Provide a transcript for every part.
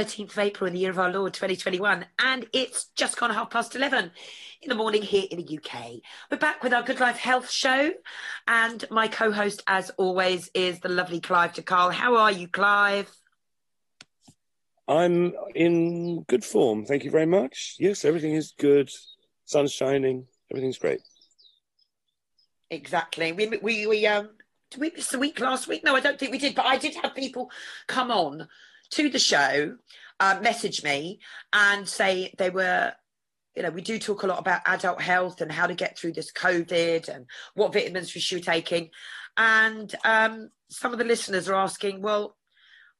It's Tuesday, the 13th of April in the year of our Lord 2021, and it's just gone half past 11 in the morning here in the UK. We're back with our Good Life Health show, and my co host, as always, is the lovely Clive de Carle. How are you, Clive? I'm in good form. Thank you very much. Yes, everything is good. Sun's shining. Everything's great. Exactly. We, we, we, um, did we miss the week last week? No, I don't think we did, but I did have people come on to the show, uh, message me and say they were, you know, we do talk a lot about adult health and how to get through this COVID and what vitamins we should be taking. And um, some of the listeners are asking, well,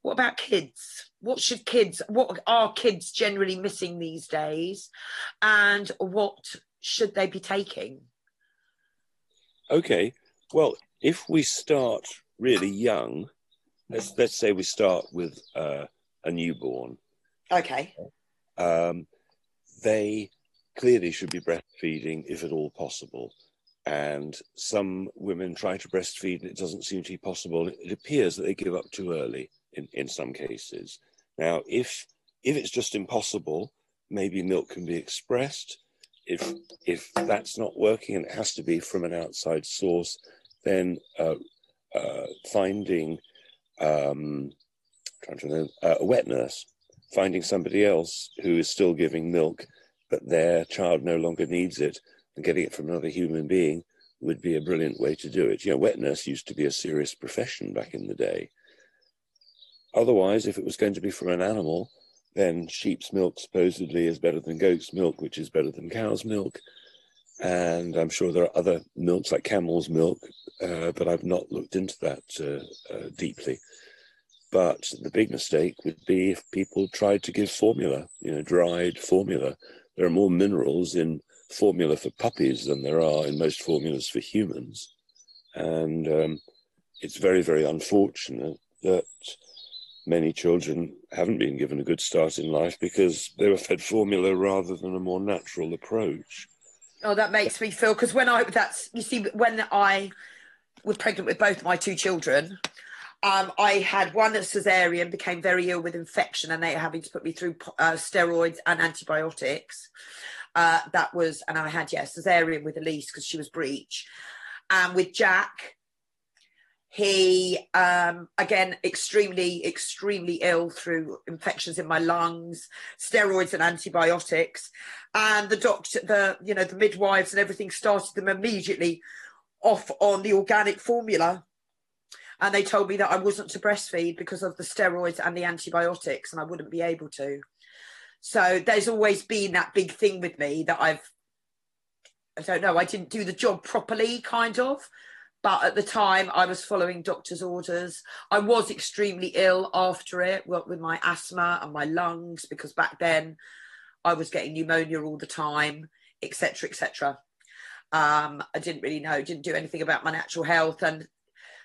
what about kids? What should kids, what are kids generally missing these days? And what should they be taking? Okay. Well, if we start really young, let's let's say we start with uh, a newborn. Okay. Um, they clearly should be breastfeeding if at all possible. And some women try to breastfeed and it doesn't seem to be possible. It appears that they give up too early in, in some cases. Now, if if it's just impossible, maybe milk can be expressed. If if that's not working and it has to be from an outside source, then uh, uh, finding um, trying to know, uh, a wet nurse, finding somebody else who is still giving milk, but their child no longer needs it, and getting it from another human being would be a brilliant way to do it. You know, wet nurse used to be a serious profession back in the day. Otherwise, if it was going to be from an animal, then sheep's milk supposedly is better than goat's milk, which is better than cow's milk. And I'm sure there are other milks like camel's milk, uh, but I've not looked into that uh, uh, deeply. But the big mistake would be if people tried to give formula, you know, dried formula. There are more minerals in formula for puppies than there are in most formulas for humans. And um, it's very, very unfortunate that many children haven't been given a good start in life because they were fed formula rather than a more natural approach. Oh, that makes me feel because when I that's you see when I was pregnant with both my two children, um, I had one at cesarean, became very ill with infection, and they were having to put me through uh, steroids and antibiotics. Uh, that was, and I had yeah cesarean with Elise because she was breech, and with Jack, he um, again extremely extremely ill through infections in my lungs steroids and antibiotics. And the doctor the you know the midwives and everything started them immediately off on the organic formula. And they told me that I wasn't to breastfeed because of the steroids and the antibiotics and I wouldn't be able to. So there's always been that big thing with me that I've I don't know I didn't do the job properly kind of but at the time, I was following doctor's orders. I was extremely ill after it, with my asthma and my lungs, because back then I was getting pneumonia all the time, etc., etc. Um, I didn't really know, didn't do anything about my natural health, and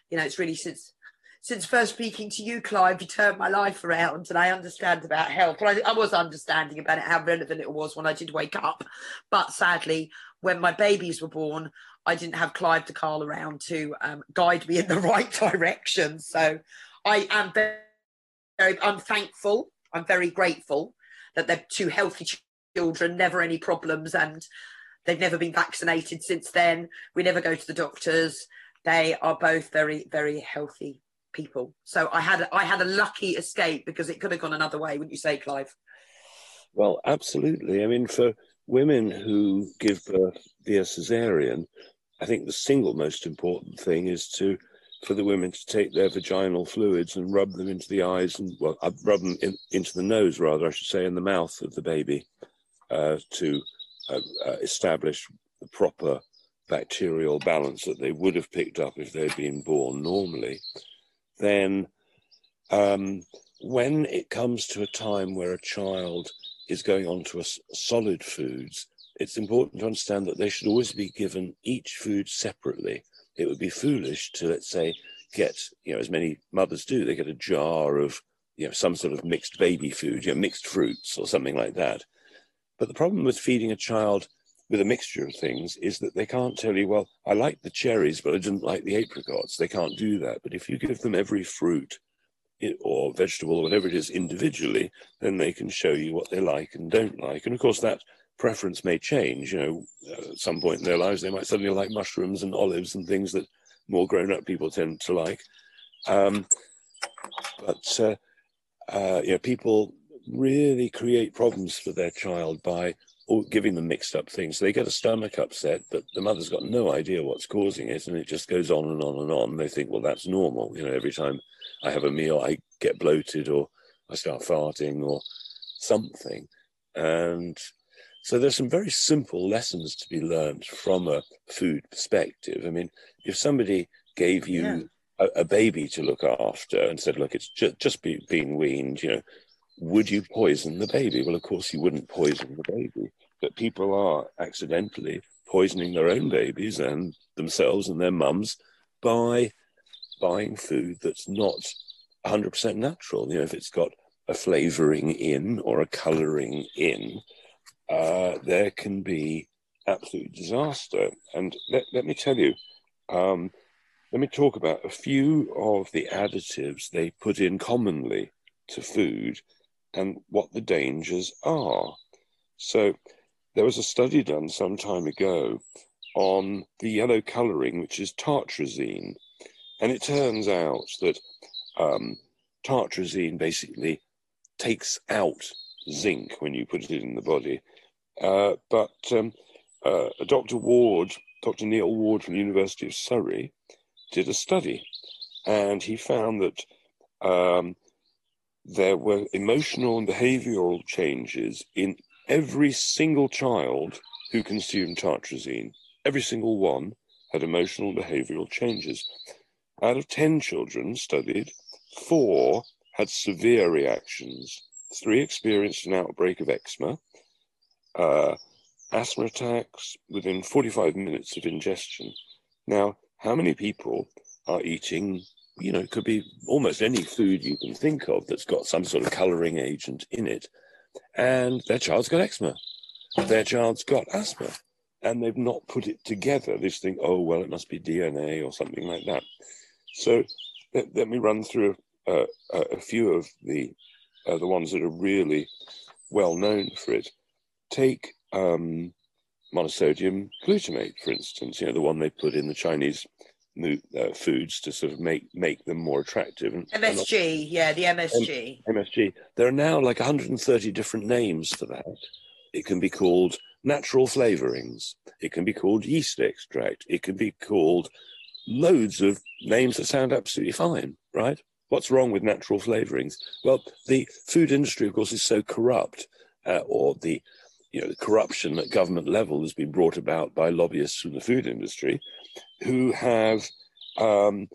you know, it's really since since first speaking to you, Clive, you turned my life around, and I understand about health. I, I was understanding about it, how relevant it was when I did wake up, but sadly, when my babies were born, I didn't have Clive de Carle around to um, guide me in the right direction. So I am very, I'm thankful. I'm very grateful that they're two healthy children, never any problems, and they've never been vaccinated since then. We never go to the doctors. They are both very, very healthy people. So I had I had a lucky escape because it could have gone another way, wouldn't you say, Clive? Well, absolutely. I mean, for women who give birth via cesarean, I think the single most important thing is to for the women to take their vaginal fluids and rub them into the eyes and well, uh, rub them in, into the nose rather, I should say, in the mouth of the baby uh, to uh, uh, establish the proper bacterial balance that they would have picked up if they'd been born normally. Then, um, when it comes to a time where a child is going on to a solid foods, it's important to understand that they should always be given each food separately. It would be foolish to, let's say, get, you know, as many mothers do, they get a jar of, you know, some sort of mixed baby food, you know, mixed fruits or something like that. But the problem with feeding a child with a mixture of things is that they can't tell you, well, I like the cherries, but I didn't like the apricots. They can't do that. But if you give them every fruit or vegetable or whatever it is individually, then they can show you what they like and don't like. And of course, that preference may change. You know, uh, at some point in their lives, they might suddenly like mushrooms and olives and things that more grown-up people tend to like. Um, but uh, uh, you know, people really create problems for their child by giving them mixed up things. They get a stomach upset, but the mother's got no idea what's causing it, and it just goes on and on and on. They think, well, that's normal. You know, every time I have a meal, I get bloated or I start farting or something. And so there's some very simple lessons to be learned from a food perspective. I mean, if somebody gave you yeah. a, a, baby to look after and said, look, it's just, just be, being weaned, you know, would you poison the baby? Well, of course, you wouldn't poison the baby, but people are accidentally poisoning their own babies and themselves and their mums by buying food that's not 100% natural. You know, if it's got a flavoring in or a coloring in, uh, there can be absolute disaster. And let, let me tell you, um, let me talk about a few of the additives they put in commonly to food and what the dangers are. So, there was a study done some time ago on the yellow colouring, which is tartrazine. And it turns out that um, tartrazine basically takes out zinc when you put it in the body. Uh, but um, uh, Dr. Ward, Dr. Neil Ward from the University of Surrey, did a study, and he found that um, there were emotional and behavioral changes in every single child who consumed tartrazine. Every single one had emotional and behavioral changes. Out of 10 children studied, four had severe reactions. Three experienced an outbreak of eczema, uh, asthma attacks within 45 minutes of ingestion. Now, how many people are eating you know, it could be almost any food you can think of that's got some sort of coloring agent in it. And their child's got eczema, their child's got asthma, and they've not put it together. They just think, oh, well, it must be DNA or something like that. So let, let me run through uh, a few of the uh, the ones that are really well known for it. Take um, monosodium glutamate, for instance, you know, the one they put in the Chinese uh, foods to sort of make make them more attractive. And, MSG, and, yeah, the MSG. M- MSG. There are now like 130 different names for that. It can be called natural flavorings. It can be called yeast extract. It can be called loads of names that sound absolutely fine, right? What's wrong with natural flavorings? Well, the food industry, of course, is so corrupt, uh, or the you know the corruption at government level has been brought about by lobbyists from the food industry who have um,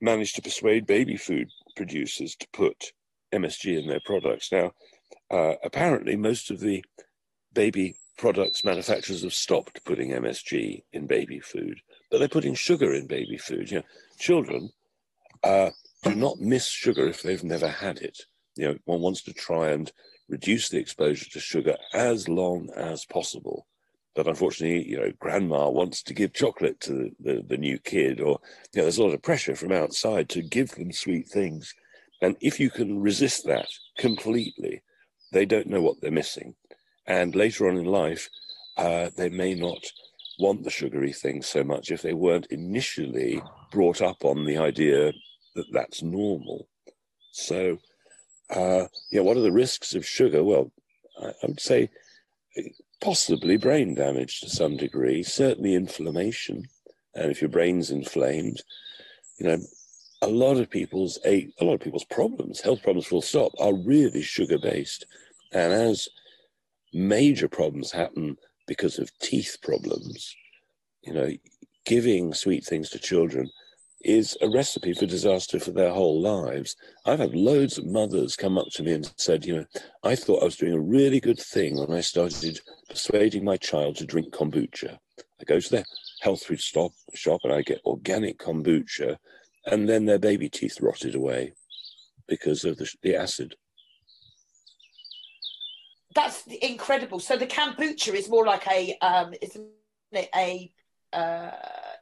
managed to persuade baby food producers to put MSG in their products. Now, uh, apparently, most of the baby products manufacturers have stopped putting MSG in baby food, but they're putting sugar in baby food. You know, children uh, do not miss sugar if they've never had it. You know, one wants to try and reduce the exposure to sugar as long as possible. But unfortunately, you know, grandma wants to give chocolate to the, the, the new kid, or you know, there's a lot of pressure from outside to give them sweet things. And if you can resist that completely, they don't know what they're missing. And later on in life, uh, they may not want the sugary things so much if they weren't initially brought up on the idea that that's normal. So, uh, yeah, what are the risks of sugar? Well, I, I would say possibly brain damage to some degree, certainly inflammation. And if your brain's inflamed, you know, a lot of people's a, a lot of people's problems, health problems full stop, are really sugar based. And as major problems happen because of teeth problems, you know, giving sweet things to children is a recipe for disaster for their whole lives. I've had loads of mothers come up to me and said, you know, I thought I was doing a really good thing when I started persuading my child to drink kombucha. I go to the health food stop, shop and I get organic kombucha, and then their baby teeth rotted away because of the, the acid. That's incredible. So the kombucha is more like a, um, isn't it a, uh,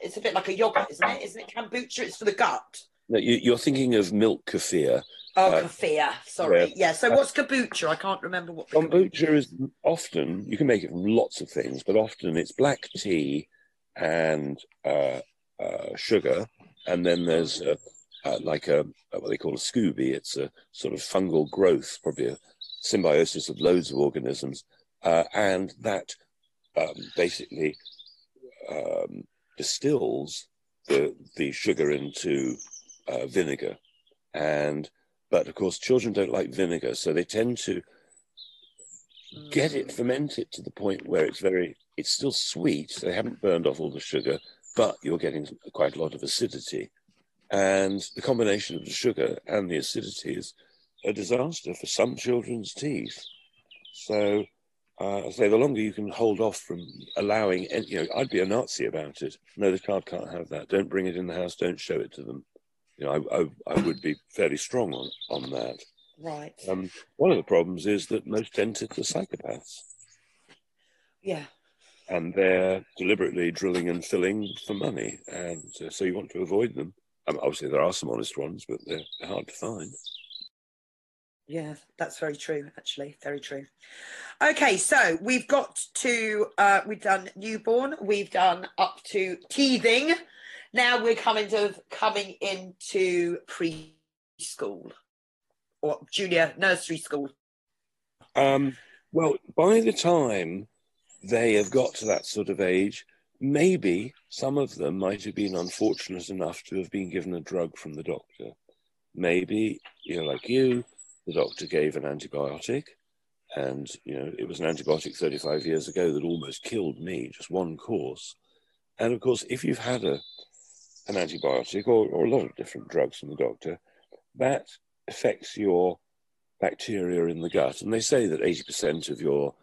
it's a bit like a yogurt, isn't it? Isn't it kombucha? It's for the gut. No, you, are thinking of milk kefir, Oh, uh, kefir. Sorry. Yeah. yeah. So what's kombucha? I can't remember what. Kombucha is often you can make it from lots of things, but often it's black tea and uh, uh, sugar, and then there's a, like a, a, what they call a SCOBY. It's a sort of fungal growth, probably a symbiosis of loads of organisms, uh, and that um, basically um, distills the the sugar into uh, vinegar, and but of course children don't like vinegar, so they tend to get it, ferment it to the point where it's very it's still sweet. They haven't burned off all the sugar, but you're getting quite a lot of acidity. And the combination of the sugar and the acidity is a disaster for some children's teeth. So, uh, I say the longer you can hold off from allowing, you know, I'd be a Nazi about it. No, the child can't have that. Don't bring it in the house. Don't show it to them. You know, I, I, I would be fairly strong on, on that. Right. Um, one of the problems is that most dentists are psychopaths. Yeah. And they're deliberately drilling and filling for money. And uh, so you want to avoid them. Um, obviously, there are some honest ones, but they're hard to find. Yeah, that's very true, actually. Very true. Okay, so we've got to, uh, we've done newborn, we've done up to teething. Now we're coming to coming into preschool or junior nursery school. Um, well, by the time they have got to that sort of age, maybe some of them might have been unfortunate enough to have been given a drug from the doctor. Maybe, you know, like you, the doctor gave an antibiotic, and, you know, it was an antibiotic 35 years ago that almost killed me, just one course. And of course, if you've had a, an antibiotic or, or a lot of different drugs from the doctor, that affects your bacteria in the gut. And they say that 80% of your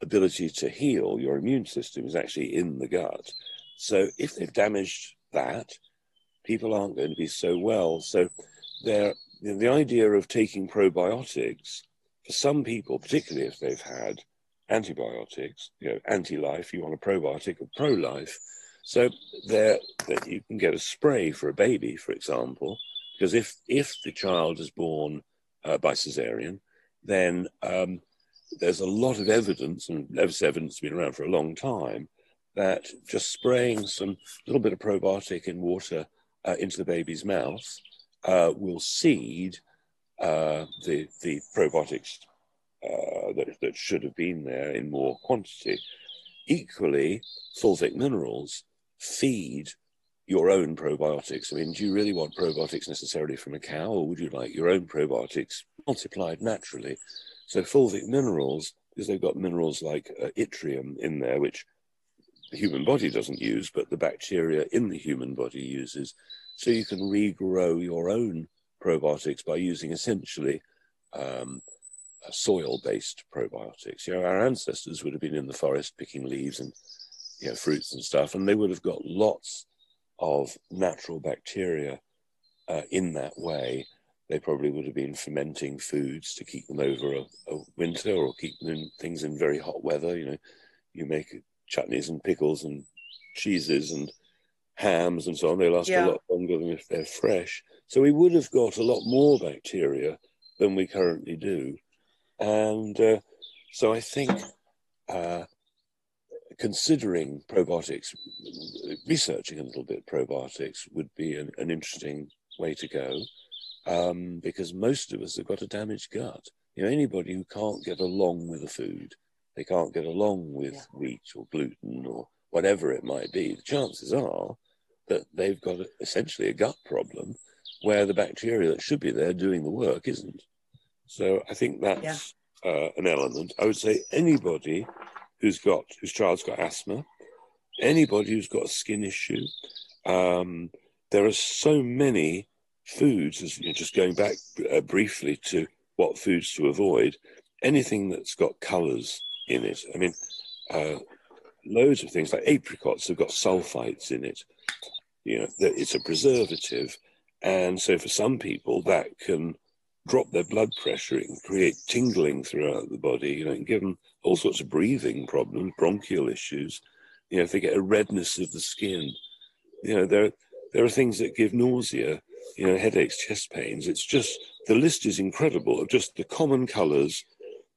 ability to heal your immune system is actually in the gut. So if they've damaged that, people aren't going to be so well. So there, the idea of taking probiotics for some people, particularly if they've had antibiotics, you know, anti-life, you want a probiotic or pro-life. So there, that you can get a spray for a baby, for example, because if if the child is born uh, by cesarean, then um, there's a lot of evidence, and this evidence has been around for a long time, that just spraying some little bit of probiotic in water uh, into the baby's mouth uh, will seed uh, the the probiotics uh, that, that should have been there in more quantity. Equally, fulvic minerals feed your own probiotics. I mean, do you really want probiotics necessarily from a cow, or would you like your own probiotics multiplied naturally? So fulvic minerals, because they've got minerals like uh, yttrium in there, which the human body doesn't use, but the bacteria in the human body uses. So you can regrow your own probiotics by using essentially um, soil-based probiotics. You know, our ancestors would have been in the forest picking leaves and you know, fruits and stuff, and they would have got lots of natural bacteria uh, in that way they probably would have been fermenting foods to keep them over a, a winter or keep them in, things in very hot weather. You know, you make chutneys and pickles and cheeses and hams and so on. They last yeah. a lot longer than if they're fresh. So we would have got a lot more bacteria than we currently do. And uh, so I think uh, considering probiotics, researching a little bit probiotics would be an, an interesting way to go um, because most of us have got a damaged gut. You know, anybody who can't get along with a food, they can't get along with yeah. wheat or gluten or whatever it might be, the chances are that they've got essentially a gut problem where the bacteria that should be there doing the work isn't. So I think that's yeah. uh, an element. I would say anybody who's got whose child's got asthma, anybody who's got a skin issue. Um, there are so many foods, as you know, just going back uh, briefly to what foods to avoid, anything that's got colours in it. I mean, uh, loads of things like apricots have got sulfites in it. You know, that it's a preservative, and so for some people that can drop their blood pressure. It can create tingling throughout the body. You know, and give them all sorts of breathing problems, bronchial issues. You know, if they get a redness of the skin, you know, there there are things that give nausea you know, headaches, chest pains. It's just the list is incredible of just the common colours,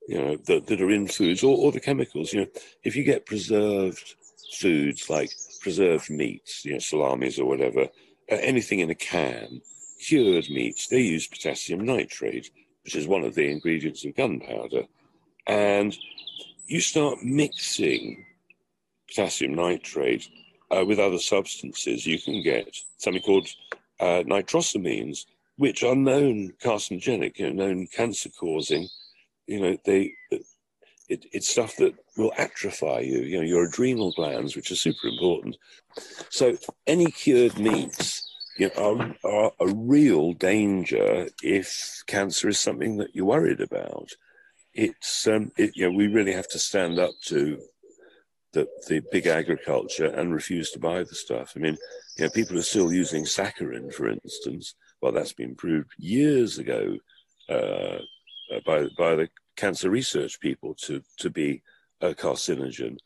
you know, that, that are in foods or, or the chemicals. You know, if you get preserved foods like preserved meats, you know, salamis or whatever, uh, anything in a can, cured meats, they use potassium nitrate, which is one of the ingredients of gunpowder. And you start mixing potassium nitrate uh, with other substances, you can get something called uh, nitrosamines, which are known carcinogenic, you know, known cancer causing. You know, they it, it's stuff that will atrophy you, you know, your adrenal glands, which are super important. So any cured meats you know, are, are a real danger if cancer is something that you're worried about. It's, um, it, you know, we really have to stand up to the, the big agriculture and refuse to buy the stuff. I mean, you know, people are still using saccharin, for instance. Well, that's been proved years ago uh, by, by the cancer research people to, to be a carcinogen.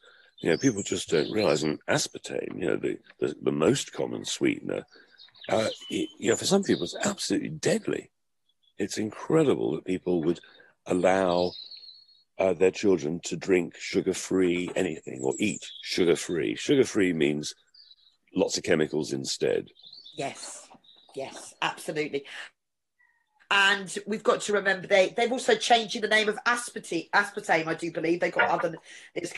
You know, people just don't realize. And aspartame, you know, the, the, the most common sweetener, uh, you know, for some people, it's absolutely deadly. It's incredible that people would allow uh, their children to drink sugar-free anything or eat sugar-free. Sugar-free means lots of chemicals instead. Yes, yes, absolutely. And we've got to remember they they've also changed the name of aspartame. Aspartame, I do believe they got other. It's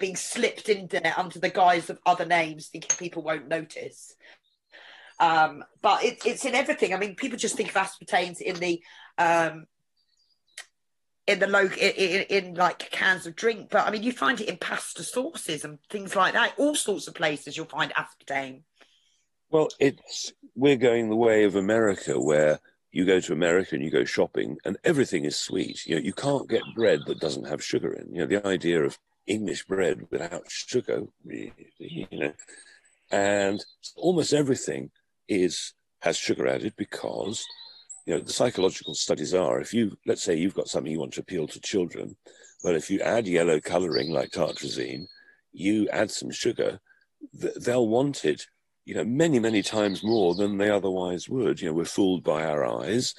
being slipped in there under the guise of other names, thinking people won't notice. Um, but it, it's in everything. I mean, people just think of aspartames in the um, in the low in, in, in, like cans of drink, but I mean, you find it in pasta sauces and things like that. All sorts of places you'll find aspartame. Well, it's we're going the way of America, where you go to America and you go shopping and everything is sweet. You know, you can't get bread that doesn't have sugar in. You know, the idea of English bread without sugar, you know, and almost everything is has sugar added because you know the psychological studies are if you let's say you've got something you want to appeal to children, well if you add yellow colouring like tartrazine, you add some sugar, they'll want it you know, many, many times more than they otherwise would. You know, we're fooled by our eyes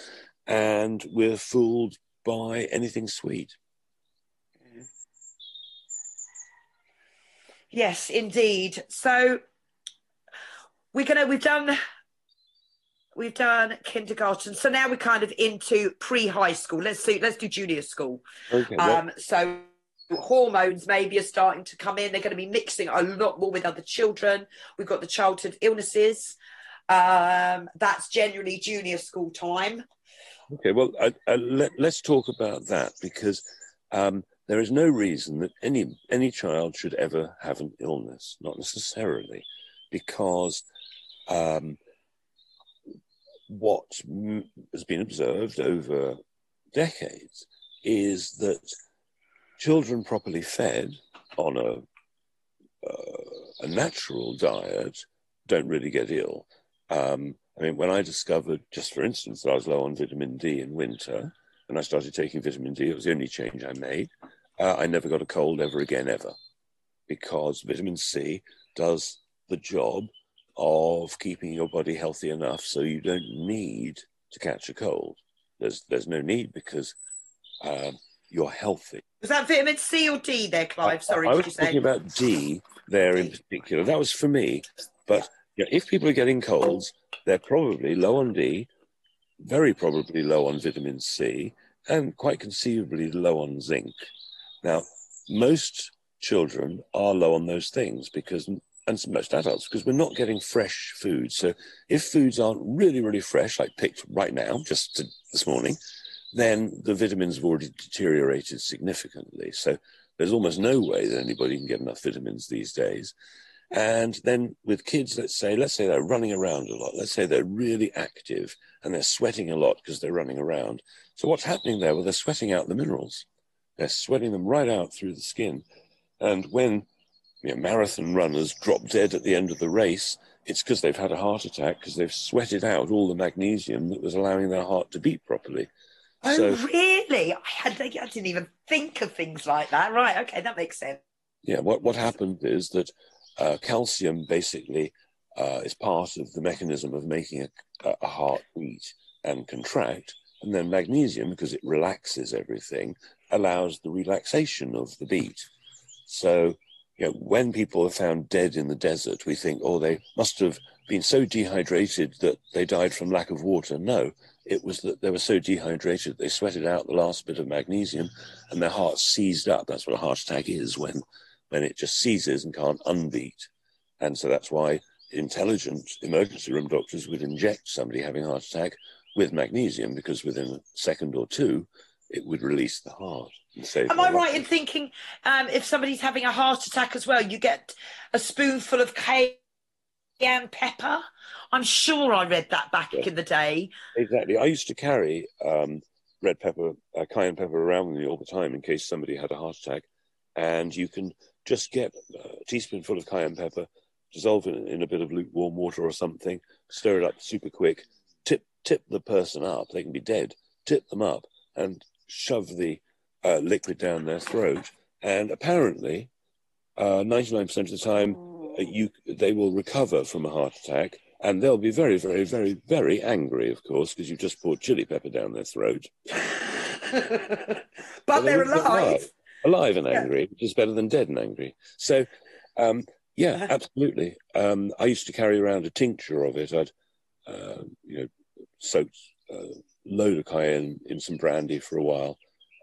and we're fooled by anything sweet. Yes, indeed. So we're gonna we've done we've done kindergarten. So now we're kind of into pre-high school. Let's see, let's do junior school. Okay, um, so hormones maybe are starting to come in. They're going to be mixing a lot more with other children. We've got the childhood illnesses. Um, that's generally junior school time. Okay, well, I, I, let, us talk about that because um, there is no reason that any any child should ever have an illness, not necessarily, because um, what has been observed over decades is that children properly fed on a, uh, a natural diet don't really get ill. Um, I mean, when I discovered, just for instance, that I was low on vitamin D in winter, and I started taking vitamin D, it was the only change I made. Uh, I never got a cold ever again, ever, because vitamin C does the job of keeping your body healthy enough so you don't need to catch a cold. There's there's no need because um, you're healthy. Was that vitamin C or D there, Clive? Sorry, I, I was talking about D there in particular. That was for me. But yeah, if people are getting colds, they're probably low on D, very probably low on vitamin C, and quite conceivably low on zinc. Now, most children are low on those things because and most adults because we're not getting fresh food. So if foods aren't really, really fresh, like picked right now, just to, this morning, then the vitamins have already deteriorated significantly. So there's almost no way that anybody can get enough vitamins these days. And then with kids, let's say, let's say they're running around a lot. Let's say they're really active and they're sweating a lot because they're running around. So what's happening there? Well, they're sweating out the minerals. They're sweating them right out through the skin. And when you know, marathon runners drop dead at the end of the race, it's because they've had a heart attack because they've sweated out all the magnesium that was allowing their heart to beat properly. Oh, so, really? I, had, I didn't even think of things like that. Right. Okay. That makes sense. Yeah. What, what happened is that uh, calcium basically uh, is part of the mechanism of making a, a heart beat and contract. And then magnesium, because it relaxes everything, allows the relaxation of the beat. So, you know, when people are found dead in the desert, we think, oh, they must have been so dehydrated that they died from lack of water. No, it was that they were so dehydrated they sweated out the last bit of magnesium and their heart seized up. That's what a heart attack is when when it just seizes and can't unbeat. And so that's why intelligent emergency room doctors would inject somebody having a heart attack with magnesium because within a second or two it would release the heart. Am I right in thinking um, if somebody's having a heart attack as well, you get a spoonful of cayenne pepper? I'm sure I read that back yeah. in the day. Exactly. I used to carry um, red pepper, uh, cayenne pepper around with me all the time in case somebody had a heart attack. And you can just get a teaspoonful of cayenne pepper, dissolve it in a bit of lukewarm water or something, stir it up super quick, tip tip the person up. They can be dead. Tip them up and shove the uh, liquid down their throat. And apparently, uh, 99% of the time, uh, you they will recover from a heart attack. And they'll be very, very, very, very angry, of course, because you've just poured chili pepper down their throat. but, but they're alive alive and angry, yeah. which is better than dead and angry. So, um, yeah, uh-huh. absolutely. Um, I used to carry around a tincture of it. I'd, uh, you know, soaked a load of cayenne in some brandy for a while,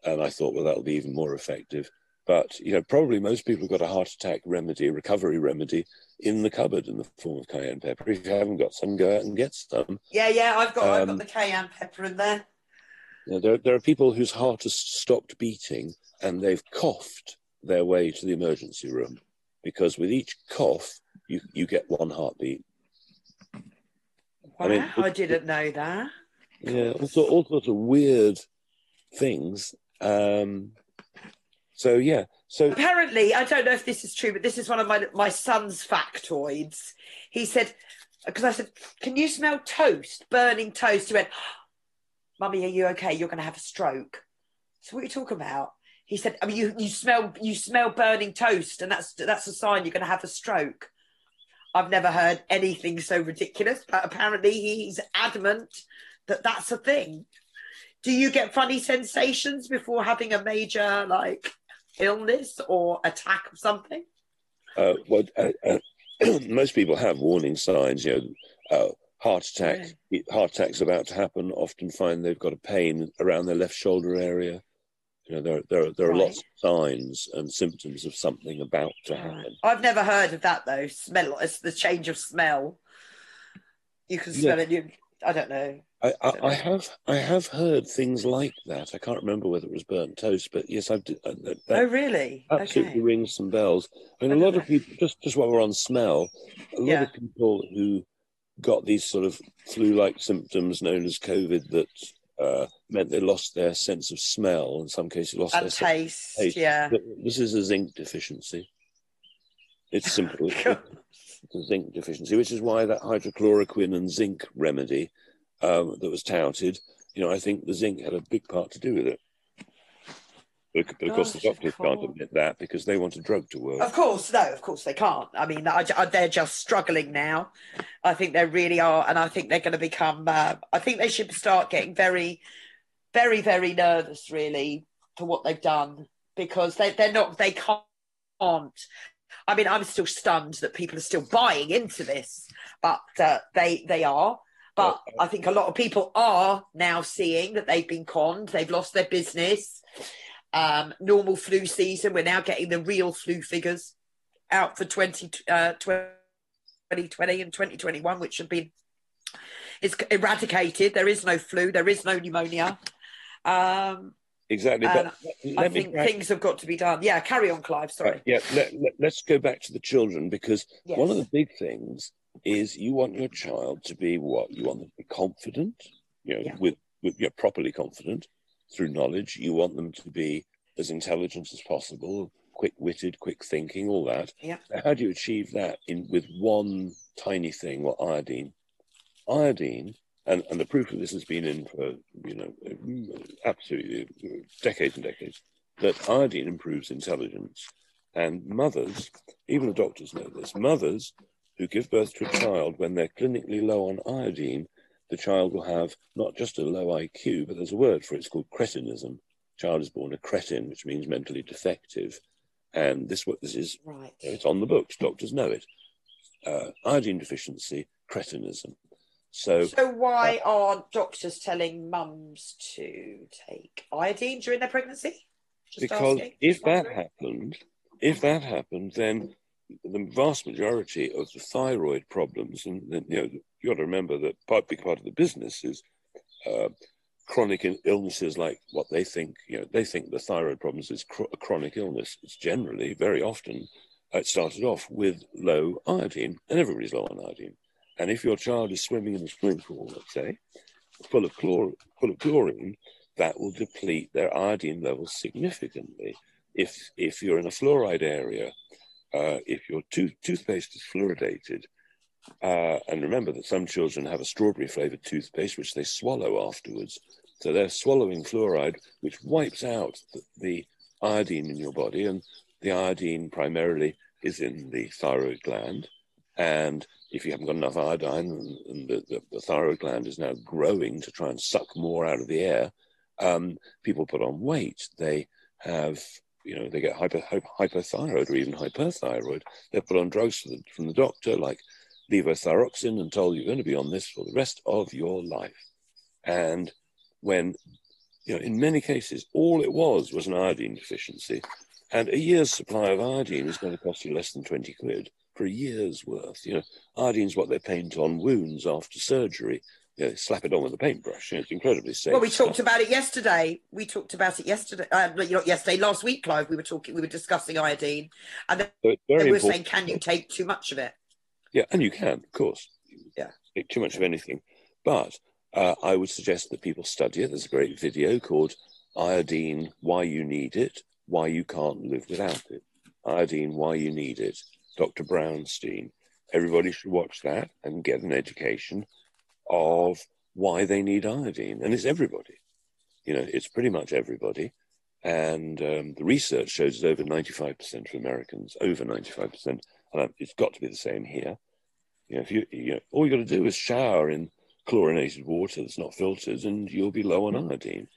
and I thought, well, that'll be even more effective. But you know, probably most people have got a heart attack remedy, recovery remedy, in the cupboard in the form of cayenne pepper. If you haven't got some, go out and get some. Yeah, yeah, I've got, um, I've got um, the cayenne pepper in there. You know, there, there are people whose heart has stopped beating and they've coughed their way to the emergency room because with each cough, you, you get one heartbeat. Wow, I, mean, I didn't know that. Yeah, all, all sorts of weird things. Um, so yeah, so apparently, I don't know if this is true, but this is one of my my son's factoids. He said, because I said, "Can you smell toast, burning toast?" He went, "Mummy, are you okay? You're going to have a stroke." So what are you talking about? he said, I mean, you, you smell you smell burning toast, and that's that's a sign you're going to have a stroke. I've never heard anything so ridiculous, but apparently he's adamant that that's a thing. Do you get funny sensations before having a major like illness or attack of something? Uh, well, uh, uh, most people have warning signs. You know, uh, heart attack. Yeah. Heart attack's about to happen. Often find they've got a pain around their left shoulder area you know, there, there, there are right. lots of signs and symptoms of something about to happen. I've never heard of that though. Smell, it's the change of smell. You can smell yeah. it. You, I don't know. I, I, I, have I have heard things like that. I can't remember whether it was burnt toast, but yes, I've. Uh, that, oh, really? Absolutely okay. rings some bells. I mean, a lot of people. Just just while we're on smell, a lot yeah. of people who got these sort of flu-like symptoms known as COVID that uh, meant they lost their sense of smell. In some cases, lost and their taste. taste. Yeah, but this is a zinc deficiency. It's simple. it's a zinc deficiency, which is why that hydrochloroquine and zinc remedy um, that was touted. You know, I think the zinc had a big part to do with it. But, but of course, the doctors can't admit that because they want a drug to work. Of course, no, of course they can't. I mean, I, I, they're just struggling now. I think they really are, and I think they're going to become. Uh, I think they should start getting very, very, very nervous, really, for what they've done because they they're not. They can't. I mean, I'm still stunned that people are still buying into this, but uh, they they are. But I think a lot of people are now seeing that they've been conned. They've lost their business um, normal flu season. We're now getting the real flu figures out for 20, uh, 2020 and 2021, which have been is eradicated. There is no flu. There is no pneumonia. Um, exactly. But I think things have got to be done. Yeah, carry on, Clive. Sorry. Right, yeah, let, us let, go back to the children because yes. one of the big things is you want your child to be what you want them to be confident. You know, yeah. with, with you're properly confident through knowledge. You want them to be as intelligent as possible, quick-witted, quick thinking, all that. Yeah. How do you achieve that in with one tiny thing, what iodine? Iodine, and, and the proof of this has been in for you know absolutely decades and decades, that iodine improves intelligence. And mothers, even the doctors know this, mothers who give birth to a child when they're clinically low on iodine, the child will have not just a low IQ, but there's a word for it, it's called cretinism. Child is born a cretin, which means mentally defective. And this what this is Right. it's on the books, doctors know it. Uh, iodine deficiency, cretinism. So So why aren't doctors telling mums to take iodine during their pregnancy? Just because asking. if that happened, if that happened, then the vast majority of the thyroid problems, and you know, you got to remember that part big part of the business is uh, chronic illnesses like what they think. You know, they think the thyroid problems is chr- a chronic illness. It's generally very often uh, it started off with low iodine, and everybody's low on iodine. And if your child is swimming in a swimming pool, let's say, full of chlor- full of chlorine, that will deplete their iodine levels significantly. If if you're in a fluoride area, uh, if your tooth, toothpaste is fluoridated, uh, and remember that some children have a strawberry flavored toothpaste which they swallow afterwards, so they're swallowing fluoride, which wipes out the, the iodine in your body, and the iodine primarily is in the thyroid gland, and if you haven't got enough iodine, and, the, the, the thyroid gland is now growing to try and suck more out of the air, um, people put on weight. They have, you know, they get hyper, hyper, hypothyroid or even hyperthyroid. They're put on drugs from the, from the doctor, like levothyroxine, and told you're going to be on this for the rest of your life. And when, you know, in many cases, all it was was an iodine deficiency. And a year's supply of iodine is going to cost you less than 20 quid for a year's worth. You know, iodine's what they paint on wounds after surgery. You know, slap it on with a paintbrush. You know, it's incredibly safe. Well, we stuff. talked about it yesterday. We talked about it yesterday. Uh, not yesterday, last week, Clive. We were talking. We were discussing iodine, and then So we were important. saying, can you take too much of it? Yeah, and you can, of course. Yeah. Take too much of anything. But uh, I would suggest that people study it. There's a great video called Iodine Why You Need It, Why You Can't Live Without It. Iodine Why You Need It, Dr. Brownstein. Everybody should watch that and get an education of why they need iodine. And it's everybody. You know, it's pretty much everybody. And um, the research shows that over 95% of Americans, over 95%, and it's got to be the same here. You know, if you, you know, all you got to do is shower in chlorinated water that's not filtered, and you'll be low on iodine.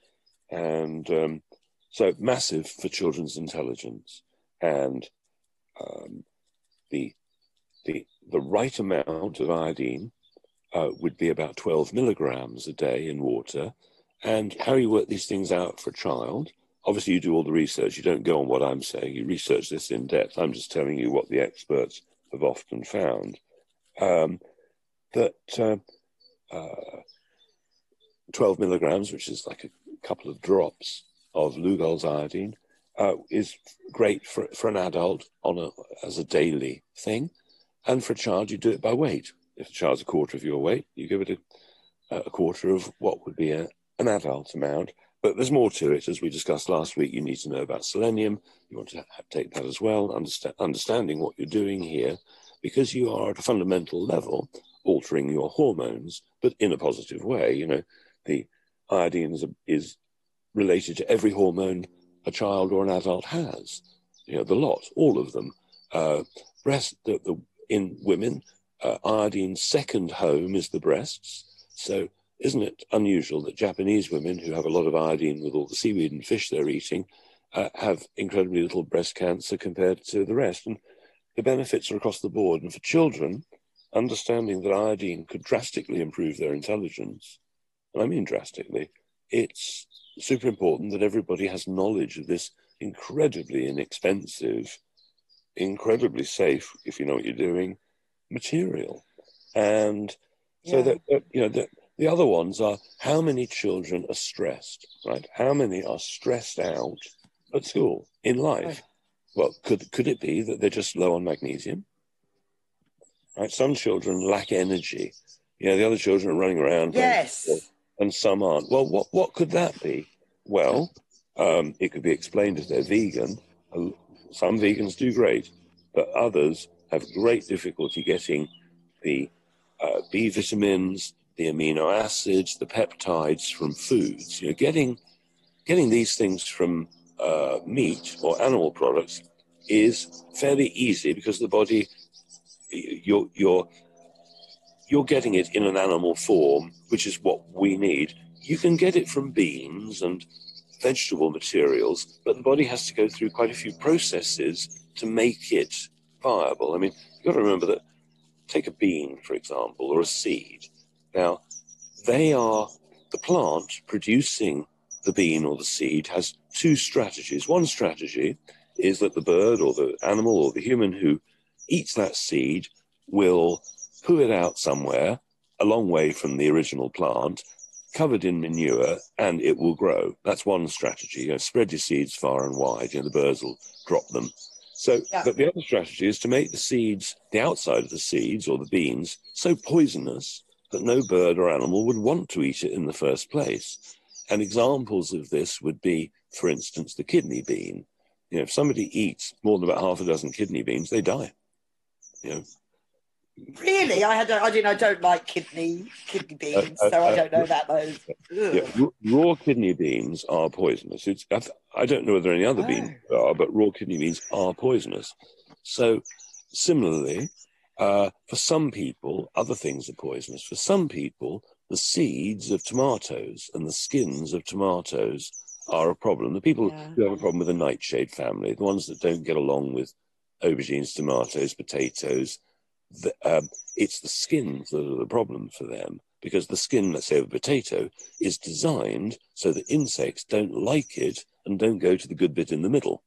And um, so, massive for children's intelligence, and um, the the the right amount of iodine uh, would be about 12 milligrams a day in water. And how you work these things out for a child obviously you do all the research. You don't go on what I'm saying. You research this in depth. I'm just telling you what the experts have often found. Um, that uh, uh, 12 milligrams, which is like a couple of drops of Lugol's iodine, uh, is great for, for an adult on a, as a daily thing. And for a child, you do it by weight. If a child's a quarter of your weight, you give it a, a quarter of what would be a, an adult amount. But there's more to it. As we discussed last week, you need to know about selenium. You want to have, take that as well, understand, understanding what you're doing here, because you are at a fundamental level altering your hormones, but in a positive way. You know, the iodine is, is related to every hormone a child or an adult has. You know, the lot, all of them. Uh, breast, the, the, in women, uh, iodine's second home is the breasts. So isn't it unusual that Japanese women who have a lot of iodine with all the seaweed and fish they're eating uh, have incredibly little breast cancer compared to the rest? And the benefits are across the board. And for children, understanding that iodine could drastically improve their intelligence, and I mean drastically, it's super important that everybody has knowledge of this incredibly inexpensive, incredibly safe, if you know what you're doing, material. And so Yeah. that, that you know that the other ones are how many children are stressed, right? How many are stressed out at school in life? Right. Well, could could it be that they're just low on magnesium? Right, some children lack energy. You know, the other children are running around, Yes. football, and some aren't. Well, what what could that be? Well, um, it could be explained if they're vegan. Some vegans do great, but others have great difficulty getting the uh, B vitamins, the amino acids, the peptides from foods. You know, getting getting these things from uh, meat or animal products is fairly easy because the body you're you're you're getting it in an animal form, which is what we need. You can get it from beans and vegetable materials, but the body has to go through quite a few processes to make it viable. I mean, you've got to remember that take a bean, for example, or a seed. Now, they are the plant producing the bean or the seed has two strategies. One strategy is that the bird or the animal or the human who eats that seed will poo it out somewhere a long way from the original plant, covered in manure, and it will grow. That's one strategy. You know, spread your seeds far and wide. You know, the birds will drop them. So, yeah. but the other strategy is to make the seeds, the outside of the seeds or the beans, so poisonous that no bird or animal would want to eat it in the first place. And examples of this would be, for instance, the kidney bean. You know, if somebody eats more than about half a dozen kidney beans, they die. You know. Really, I had I didn't I don't like kidney kidney beans, uh, uh, so I don't know uh, that those. Yeah, raw kidney beans are poisonous. It's I, I don't know whether any other oh. beans are, but raw kidney beans are poisonous. So similarly, uh, for some people, other things are poisonous. For some people, the seeds of tomatoes and the skins of tomatoes are a problem. The people yeah. who have a problem with the nightshade family, the ones that don't get along with aubergines, tomatoes, potatoes, the, um, it's the skins that are the problem for them because the skin, let's say, of a potato is designed so that insects don't like it and don't go to the good bit in the middle.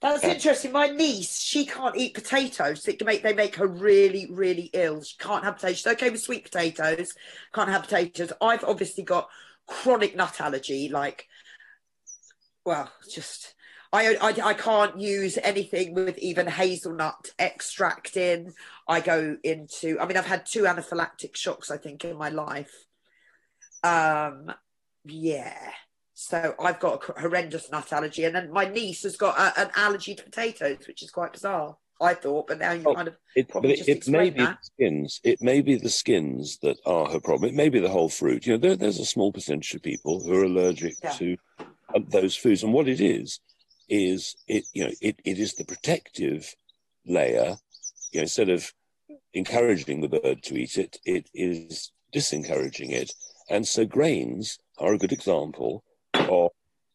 That's interesting. My niece, she can't eat potatoes. They make they make her really, really ill. She can't have potatoes. She's okay with sweet potatoes. Can't have potatoes. I've obviously got chronic nut allergy. Like, well, just I, I I can't use anything with even hazelnut extract in. I go into. I mean, I've had two anaphylactic shocks. I think in my life. Um, yeah. So I've got a horrendous nut allergy, and then my niece has got a, an allergy to potatoes, which is quite bizarre. I thought, but now you oh, kind of it, probably it, it may be that. the skins. It may be the skins that are her problem. It may be the whole fruit. You know, there, there's a small percentage of people who are allergic yeah. to uh, those foods, and what it is is it you know it, it is the protective layer. You know, instead of encouraging the bird to eat it, it is disencouraging it, and so grains are a good example of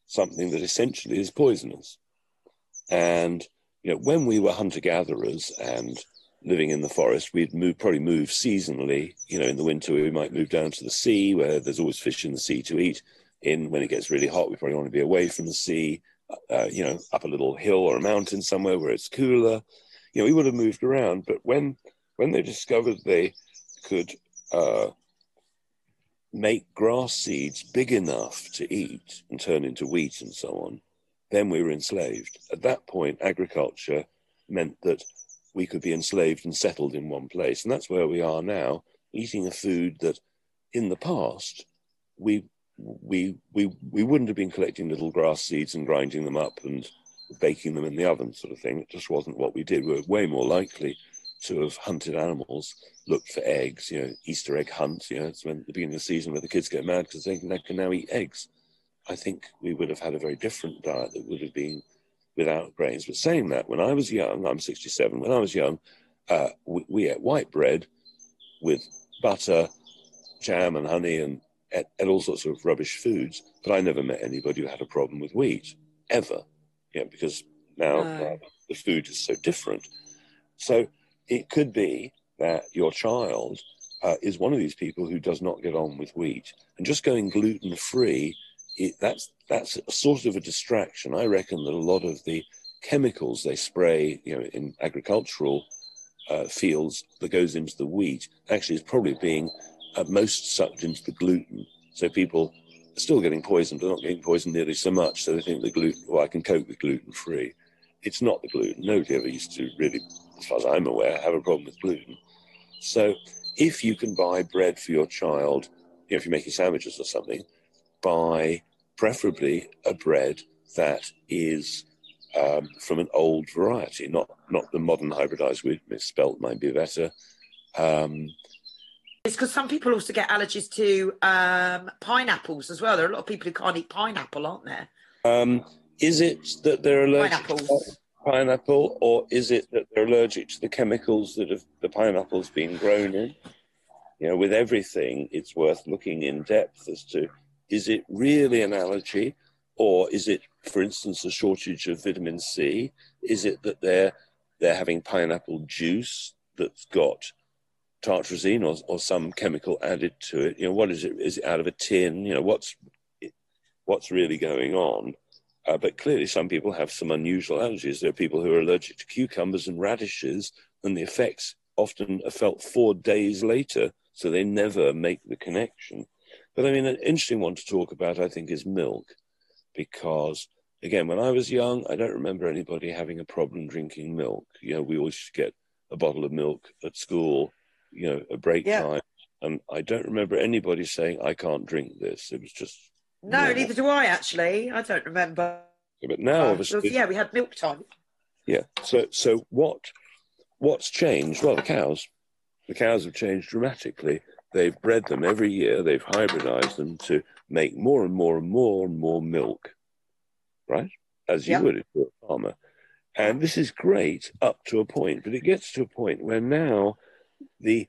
something that essentially is poisonous. And you know, when we were hunter gatherers and living in the forest, we'd move probably move seasonally. You know, in the winter we might move down to the sea where there's always fish in the sea to eat. In when it gets really hot, we probably want to be away from the sea. Uh, you know, up a little hill or a mountain somewhere where it's cooler. You know, we would have moved around. But when when they discovered they could uh, make grass seeds big enough to eat and turn into wheat and so on, then we were enslaved. At that point, agriculture meant that we could be enslaved and settled in one place. And that's where we are now, eating a food that in the past we we we we wouldn't have been collecting little grass seeds and grinding them up and baking them in the oven sort of thing. It just wasn't what we did. We were way more likely to have hunted animals, looked for eggs, you know, Easter egg hunt, you know, it's when the beginning of the season where the kids get mad because they, they can now eat eggs. I think we would have had a very different diet that would have been without grains. But saying that, when I was young, I'm 67, when I was young, uh, we, we, ate white bread with butter, jam, and honey, and ate, all sorts of rubbish foods. But I never met anybody who had a problem with wheat, ever. Yeah, because now no. uh, the food is so different. So it could be that your child uh, is one of these people who does not get on with wheat, and just going gluten free, that's that's a sort of a distraction. I reckon that a lot of the chemicals they spray, you know, in agricultural uh, fields that goes into the wheat actually is probably being at most sucked into the gluten. So people are still getting poisoned, but not getting poisoned nearly so much. So they think the gluten, well, I can cope with gluten free. It's not the gluten. Nobody ever used to really as far as I'm aware, have a problem with gluten. So if you can buy bread for your child, you know, if you're making sandwiches or something, buy preferably a bread that is um, from an old variety, not not the modern hybridized wheat. Misspelt might be better. Um, it's because some people also get allergies to um, pineapples as well. There are a lot of people who can't eat pineapple, aren't there? Um, is it that they're allergic? Pineapples. pineapple, or is it that they're allergic to the chemicals that have, the pineapple's been grown in? You know, with everything, it's worth looking in depth as to is it really an allergy, or is it, for instance, a shortage of vitamin C? Is it that they're they're having pineapple juice that's got tartrazine or, or some chemical added to it? You know, what is it? Is it out of a tin? You know, what's what's really going on? Uh, but clearly, some people have some unusual allergies. There are people who are allergic to cucumbers and radishes, and the effects often are felt four days later, so they never make the connection. But I mean, an interesting one to talk about, I think, is milk, because again, when I was young, I don't remember anybody having a problem drinking milk. You know, we always get a bottle of milk at school, you know, a break yeah. time. And I don't remember anybody saying, I can't drink this. It was just no, neither do I actually. I don't remember. But now, obviously, was, yeah, we had milk time. Yeah. So, so what? What's changed? Well, the cows. The cows have changed dramatically. They've bred them every year. They've hybridized them to make more and more and more and more milk, right? As you yeah. would if you're a farmer. And this is great up to a point, but it gets to a point where now the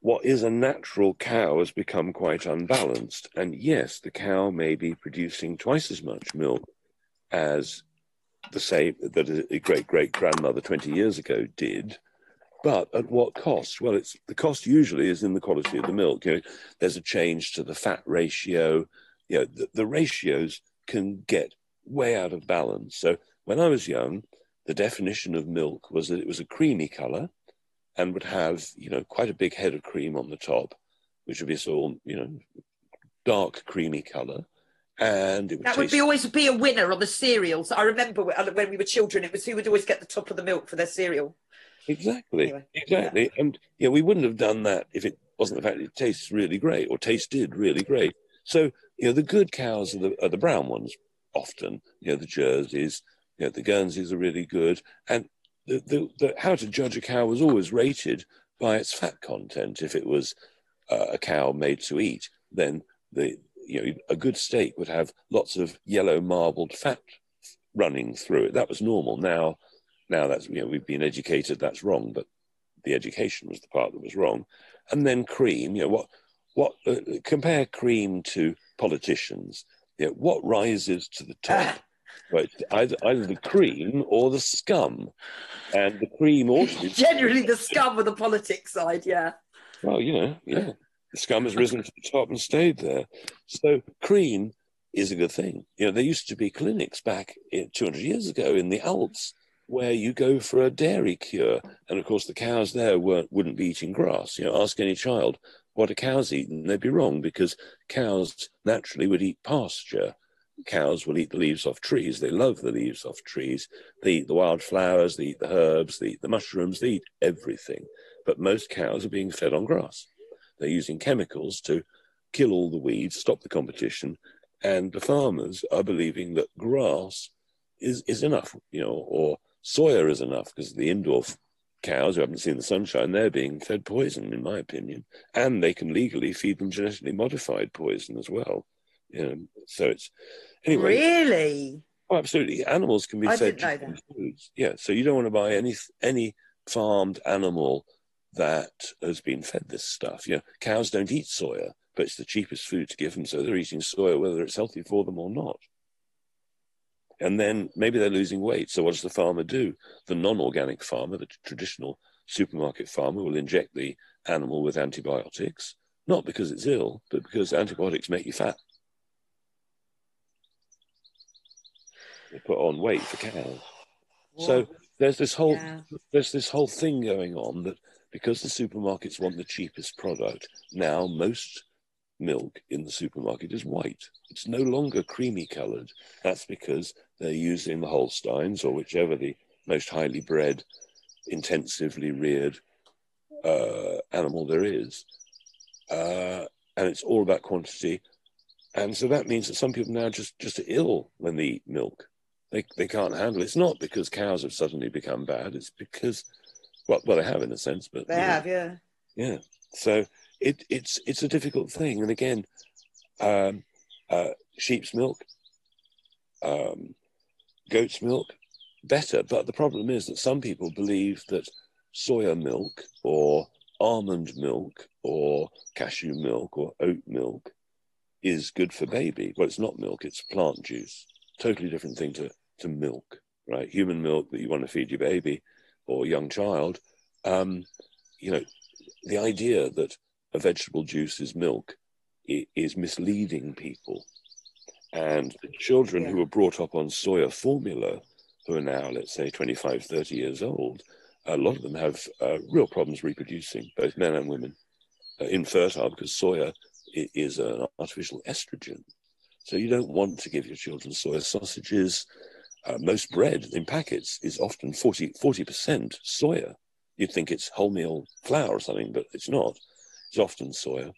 what is a natural cow has become quite unbalanced. And yes, the cow may be producing twice as much milk as the same that a great great grandmother 20 years ago did. But at what cost? Well, it's the cost usually is in the quality of the milk. You know, there's a change to the fat ratio. You know, the, the ratios can get way out of balance. So when I was young, the definition of milk was that it was a creamy color and would have, you know, quite a big head of cream on the top, which would be sort of, you know, dark creamy color. And it would that would be always be a winner on the cereals. I remember when we were children, it was who would always get the top of the milk for their cereal. Exactly, anyway, exactly. Yeah. And yeah, we wouldn't have done that if it wasn't the fact it tastes really great or tasted really great. So you know, the good cows are the, are the brown ones often. You know, the Jerseys, you know, the Guernseys are really good, and the, the, the, how to judge a cow was always rated by its fat content. If it was uh, a cow made to eat, then the you know a good steak would have lots of yellow marbled fat running through it. That was normal. Now, now that's you know we've been educated that's wrong, but the education was the part that was wrong. And then cream. You know what what uh, compare cream to politicians. You know, what rises to the top? Right, either, either the cream or the scum, and the cream also generally the scum of the politics side. Yeah. Well, you know, yeah, the scum has risen to the top and stayed there. So cream is a good thing. You know, there used to be clinics back 200 years ago in the Alps where you go for a dairy cure, and of course the cows there weren't wouldn't be eating grass. You know, ask any child what a cow's eating, they'd be wrong because cows naturally would eat pasture cows will eat the leaves off trees. They love the leaves off trees. They eat the wildflowers, they eat the herbs, they eat the mushrooms, they eat everything. But most cows are being fed on grass. They're using chemicals to kill all the weeds, stop the competition, and the farmers are believing that grass is, is enough, you know, or soya is enough because the indoor cows who haven't seen the sunshine, they're being fed poison, in my opinion. And they can legally feed them genetically modified poison as well. You know, so it's Anyway, really? Oh, absolutely. Animals can be I fed different foods. Yeah, so you don't want to buy any any farmed animal that has been fed this stuff. You know, cows don't eat soya, but it's the cheapest food to give them, so they're eating soya whether it's healthy for them or not. And then maybe they're losing weight. So what does the farmer do? The non-organic farmer, the traditional supermarket farmer, will inject the animal with antibiotics, not because it's ill, but because antibiotics make you fat. Put on weight for cows. So there's this whole yeah. there's this whole thing going on that because the supermarkets want the cheapest product, now most milk in the supermarket is white. It's no longer creamy coloured. That's because they're using the Holsteins or whichever the most highly bred, intensively reared uh, animal there is. Uh, and it's all about quantity. And so that means that some people now just, just are ill when they eat milk they, they can't handle it. It's not because cows have suddenly become bad. It's because, well, well, they have in a sense, but they have, know, yeah, yeah. So it it's it's a difficult thing. And again, um, uh, sheep's milk, um, goat's milk, better. But the problem is that some people believe that soya milk or almond milk or cashew milk or oat milk is good for baby. Well, it's not milk, it's plant juice. Totally different thing to, to milk, right? Human milk that you want to feed your baby or young child. Um, you know, the idea that a vegetable juice is milk is misleading people. And the children yeah. who were brought up on soya formula, who are now, let's say, 25, 30 years old, a lot of them have uh, real problems reproducing, both men and women, uh, infertile because soya is an artificial estrogen. So you don't want to give your children soya sausages. Uh, most bread in packets is often 40, 40% soya. You'd think it's wholemeal flour or something, but it's not. It's often soya.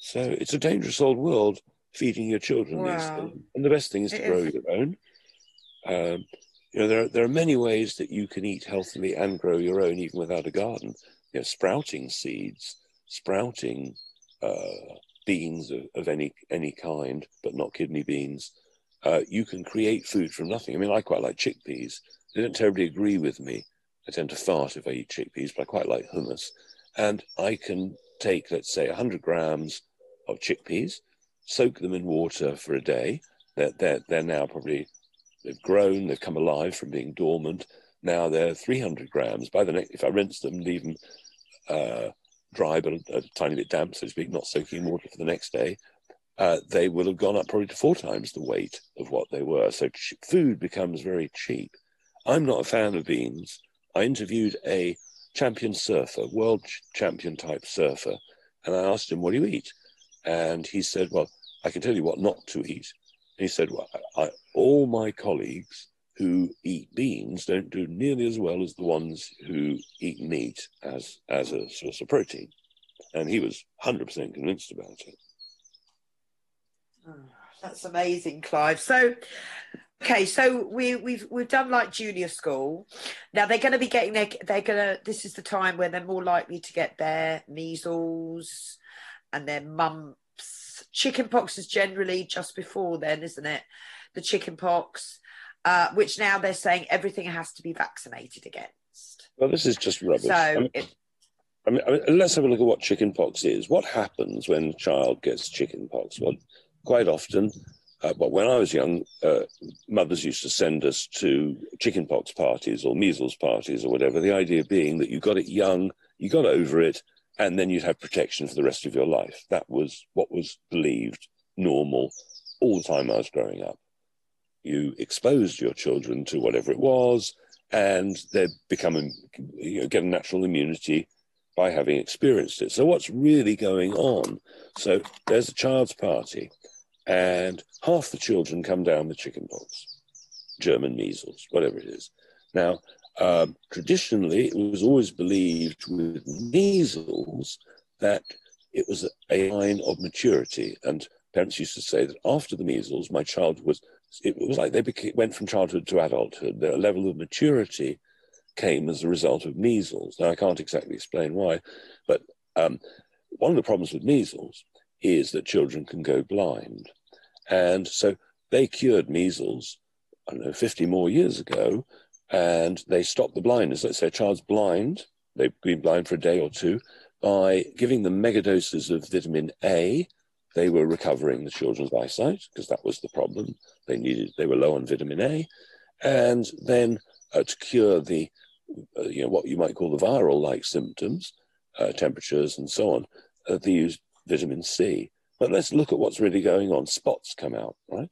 So it's a dangerous old world feeding your children wow. these things. And the best thing is to it grow is. your own. Um, you know, there are, there are many ways that you can eat healthily and grow your own even without a garden. You know, sprouting seeds, sprouting uh, beans of, of, any any kind, but not kidney beans. Uh, you can create food from nothing. I mean, I quite like chickpeas. They don't terribly agree with me. I tend to fart if I eat chickpeas, but I quite like hummus. And I can take, let's say, 100 grams of chickpeas, soak them in water for a day. They're, they're, they're now probably, they've grown, they've come alive from being dormant. Now they're 300 grams. By the next, if I rinse them, leave them uh, dry but a, a, tiny bit damp, so to speak, not soaking in water for the next day, uh, they will have gone up probably to four times the weight of what they were. So ch- food becomes very cheap. I'm not a fan of beans. I interviewed a champion surfer, world champion type surfer, and I asked him, What do you eat? And he said, Well, I can tell you what not to eat. And he said, Well, I, all my colleagues who eat beans don't do nearly as well as the ones who eat meat as, as a source of protein. And he was 100% convinced about it. That's amazing, Clive. So, okay, so we, we've we've done like junior school. Now they're going to be getting their they're going to. This is the time where they're more likely to get their measles and their mumps. Chicken pox is generally just before then, isn't it? The chicken pox uh, which now they're saying everything has to be vaccinated against. Well, this is just rubbish. So I mean, it, I mean, I mean, let's have a look at what chickenpox is. What happens when a child gets chickenpox? Well, quite often, uh, but when I was young, uh, mothers used to send us to chickenpox parties or measles parties or whatever. The idea being that you got it young, you got over it, and then you'd have protection for the rest of your life. That was what was believed normal all the time I was growing up you exposed your children to whatever it was, and they become you know, get a natural immunity by having experienced it. So what's really going on? So there's a child's party, and half the children come down with chickenpox, German measles, whatever it is. Now, um, traditionally, it was always believed with measles that it was a sign of maturity, and parents used to say that after the measles, my child was it was like they became, went from childhood to adulthood. Their level of maturity came as a result of measles. Now, I can't exactly explain why, but um, one of the problems with measles is that children can go blind. And so they cured measles, I don't know, 50 more years ago, and they stopped the blindness. Let's say a child's blind, they've been blind for a day or two, by giving them megadoses of vitamin A they were recovering the children's eyesight because that was the problem. They needed, they were low on vitamin A, and then uh, to cure the, uh, you know, what you might call the viral-like symptoms, uh, temperatures and so on, uh, they used vitamin C. But let's look at what's really going on. Spots come out, right?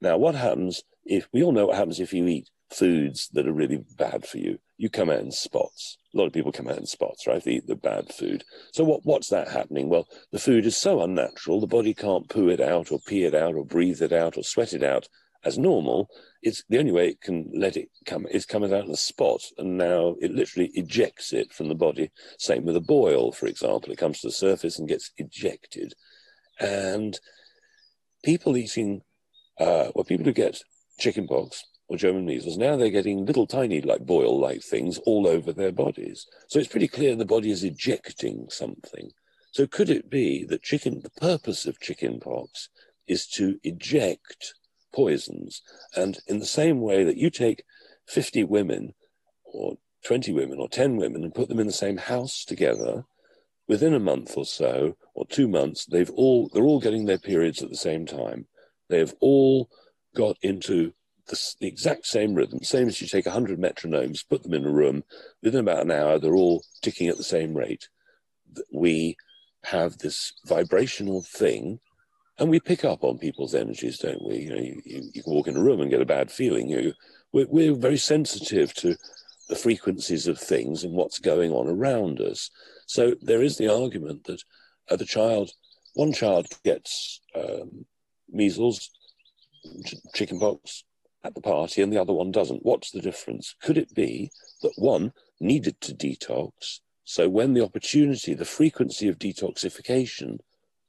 Now, what happens if we all know what happens if you eat foods that are really bad for you? You come out in spots a lot of people come out in spots, right? They eat the bad food. So what, what's that happening? Well, the food is so unnatural, the body can't poo it out or pee it out or breathe it out or sweat it out as normal. It's the only way it can let it come is coming out in a spot, and now it literally ejects it from the body. Same with a boil, for example. It comes to the surface and gets ejected. And people eating, uh, well, people who get chickenpox or German measles, now they're getting little tiny, like boil like things all over their bodies. So it's pretty clear the body is ejecting something. So could it be that chicken, the purpose of chickenpox is to eject poisons? And in the same way that you take 50 women or 20 women or 10 women and put them in the same house together, within a month or so, or two months, they've all, they're all getting their periods at the same time. They have all got into the, the exact same rhythm, same as you take 100 metronomes, put them in a room, within about an hour, they're all ticking at the same rate. We have this vibrational thing and we pick up on people's energies, don't we? You know, you, you, you can walk in a room and get a bad feeling. You, we're, we're very sensitive to the frequencies of things and what's going on around us. So there is the argument that uh, the child, one child gets um, measles, ch- chickenpox at the party, and the other one doesn't. What's the difference? Could it be that one needed to detox? So when the opportunity, the frequency of detoxification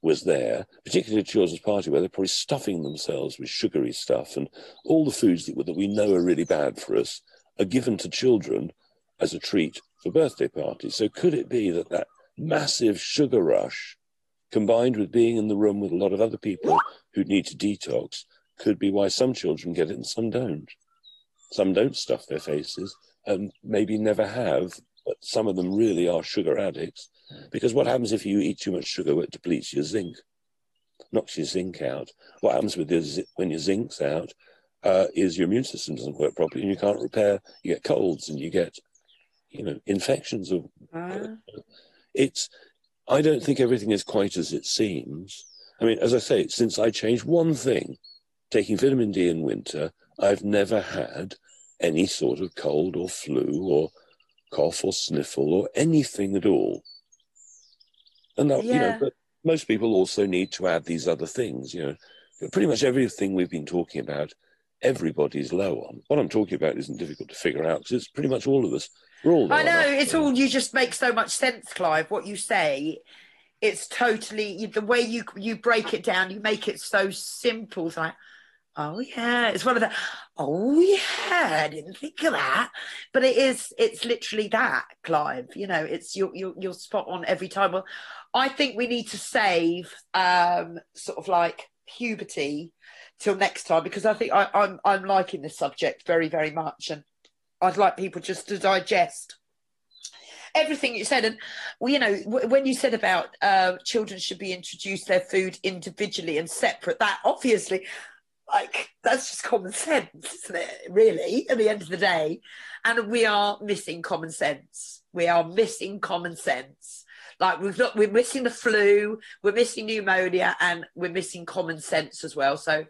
was there, particularly at children's party, where they're probably stuffing themselves with sugary stuff and all the foods that, that we know are really bad for us are given to children as a treat for birthday parties. So could it be that that massive sugar rush, combined with being in the room with a lot of other people who need to detox, could be why some children get it and some don't? Some don't stuff their faces and maybe never have, but some of them really are sugar addicts because what happens if you eat too much sugar? It depletes your zinc, knocks your zinc out. What happens with this when your zinc's out uh, is your immune system doesn't work properly and you can't repair. You get colds and you get, you know, infections. Of uh. it's. I don't think everything is quite as it seems. I mean, as I say, since I changed one thing, taking vitamin D in winter, I've never had any sort of cold or flu or cough or sniffle or anything at all. And that, yeah. you know, but most people also need to add these other things. You know, pretty much everything we've been talking about, everybody's low on. What I'm talking about isn't difficult to figure out because it's pretty much all of us. We're all. I know it's all. You just make so much sense, Clive. What you say, it's totally the way you you break it down. You make it so simple. It's like. Oh yeah, it's one of the. Oh yeah, I didn't think of that, but it is. It's literally that, Clive. You know, it's you're you're, you're spot on every time. Well, I think we need to save um, sort of like puberty till next time because I think I, I'm I'm liking this subject very very much, and I'd like people just to digest everything you said. And well, you know, w- when you said about uh, children should be introduced their food individually and separate, that obviously, like that's just common sense, isn't it? Really, at the end of the day, and we are missing common sense. We are missing common sense. Like we've not, we're missing the flu, we're missing pneumonia, and we're missing common sense as well. So